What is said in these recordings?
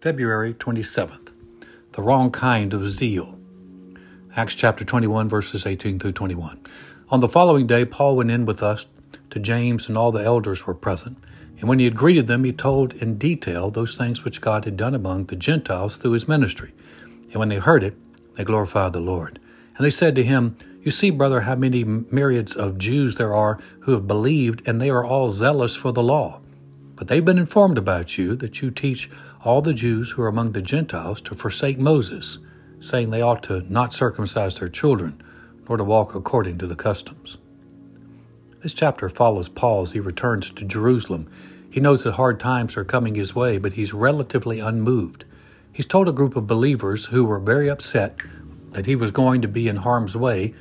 February 27th. The wrong kind of zeal. Acts chapter 21, verses 18 through 21. On the following day, Paul went in with us to James, and all the elders were present. And when he had greeted them, he told in detail those things which God had done among the Gentiles through his ministry. And when they heard it, they glorified the Lord. And they said to him, You see, brother, how many myriads of Jews there are who have believed, and they are all zealous for the law. But they've been informed about you that you teach all the Jews who are among the Gentiles to forsake Moses, saying they ought to not circumcise their children, nor to walk according to the customs. This chapter follows Paul as he returns to Jerusalem. He knows that hard times are coming his way, but he's relatively unmoved. He's told a group of believers who were very upset that he was going to be in harm's way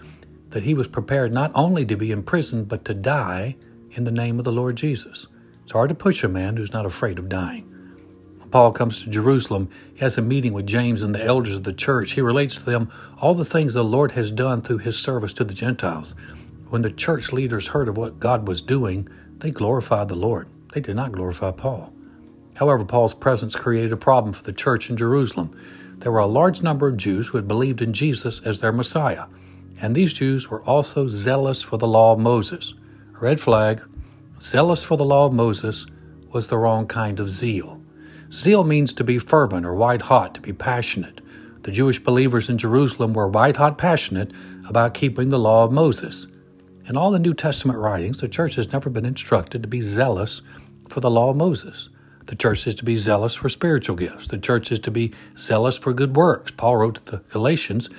that he was prepared not only to be imprisoned, but to die in the name of the Lord Jesus. It's hard to push a man who's not afraid of dying. When Paul comes to Jerusalem, he has a meeting with James and the elders of the church. He relates to them all the things the Lord has done through his service to the Gentiles. When the church leaders heard of what God was doing, they glorified the Lord. They did not glorify Paul. However, Paul's presence created a problem for the church in Jerusalem. There were a large number of Jews who had believed in Jesus as their Messiah, and these Jews were also zealous for the law of Moses. Red flag Zealous for the law of Moses was the wrong kind of zeal. Zeal means to be fervent or white hot, to be passionate. The Jewish believers in Jerusalem were white hot passionate about keeping the law of Moses. In all the New Testament writings, the church has never been instructed to be zealous for the law of Moses. The church is to be zealous for spiritual gifts. The church is to be zealous for good works. Paul wrote to the Galatians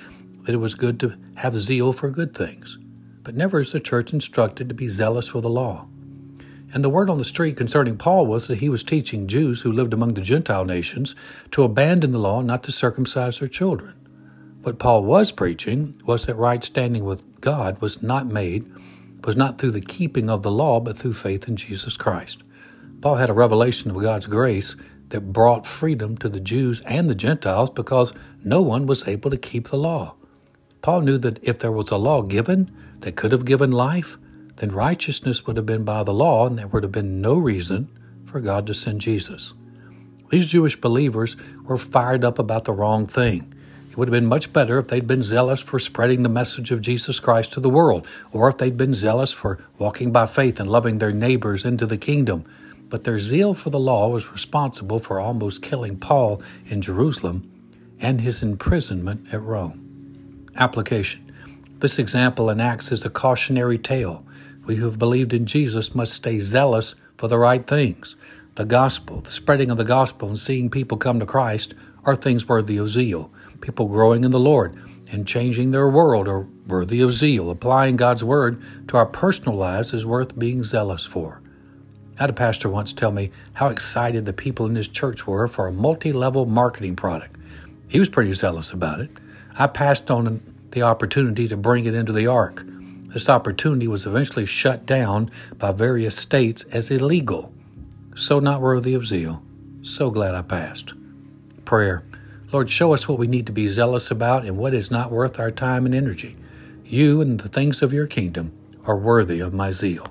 that it was good to have zeal for good things. But never is the church instructed to be zealous for the law. And the word on the street concerning Paul was that he was teaching Jews who lived among the Gentile nations to abandon the law, not to circumcise their children. What Paul was preaching was that right standing with God was not made, was not through the keeping of the law, but through faith in Jesus Christ. Paul had a revelation of God's grace that brought freedom to the Jews and the Gentiles because no one was able to keep the law. Paul knew that if there was a law given that could have given life, then righteousness would have been by the law, and there would have been no reason for God to send Jesus. These Jewish believers were fired up about the wrong thing. It would have been much better if they'd been zealous for spreading the message of Jesus Christ to the world, or if they'd been zealous for walking by faith and loving their neighbors into the kingdom. But their zeal for the law was responsible for almost killing Paul in Jerusalem and his imprisonment at Rome. Application This example in Acts is a cautionary tale we who have believed in Jesus must stay zealous for the right things. The gospel, the spreading of the gospel, and seeing people come to Christ are things worthy of zeal. People growing in the Lord and changing their world are worthy of zeal. Applying God's word to our personal lives is worth being zealous for. I had a pastor once tell me how excited the people in his church were for a multi level marketing product. He was pretty zealous about it. I passed on the opportunity to bring it into the ark. This opportunity was eventually shut down by various states as illegal. So not worthy of zeal. So glad I passed. Prayer. Lord, show us what we need to be zealous about and what is not worth our time and energy. You and the things of your kingdom are worthy of my zeal.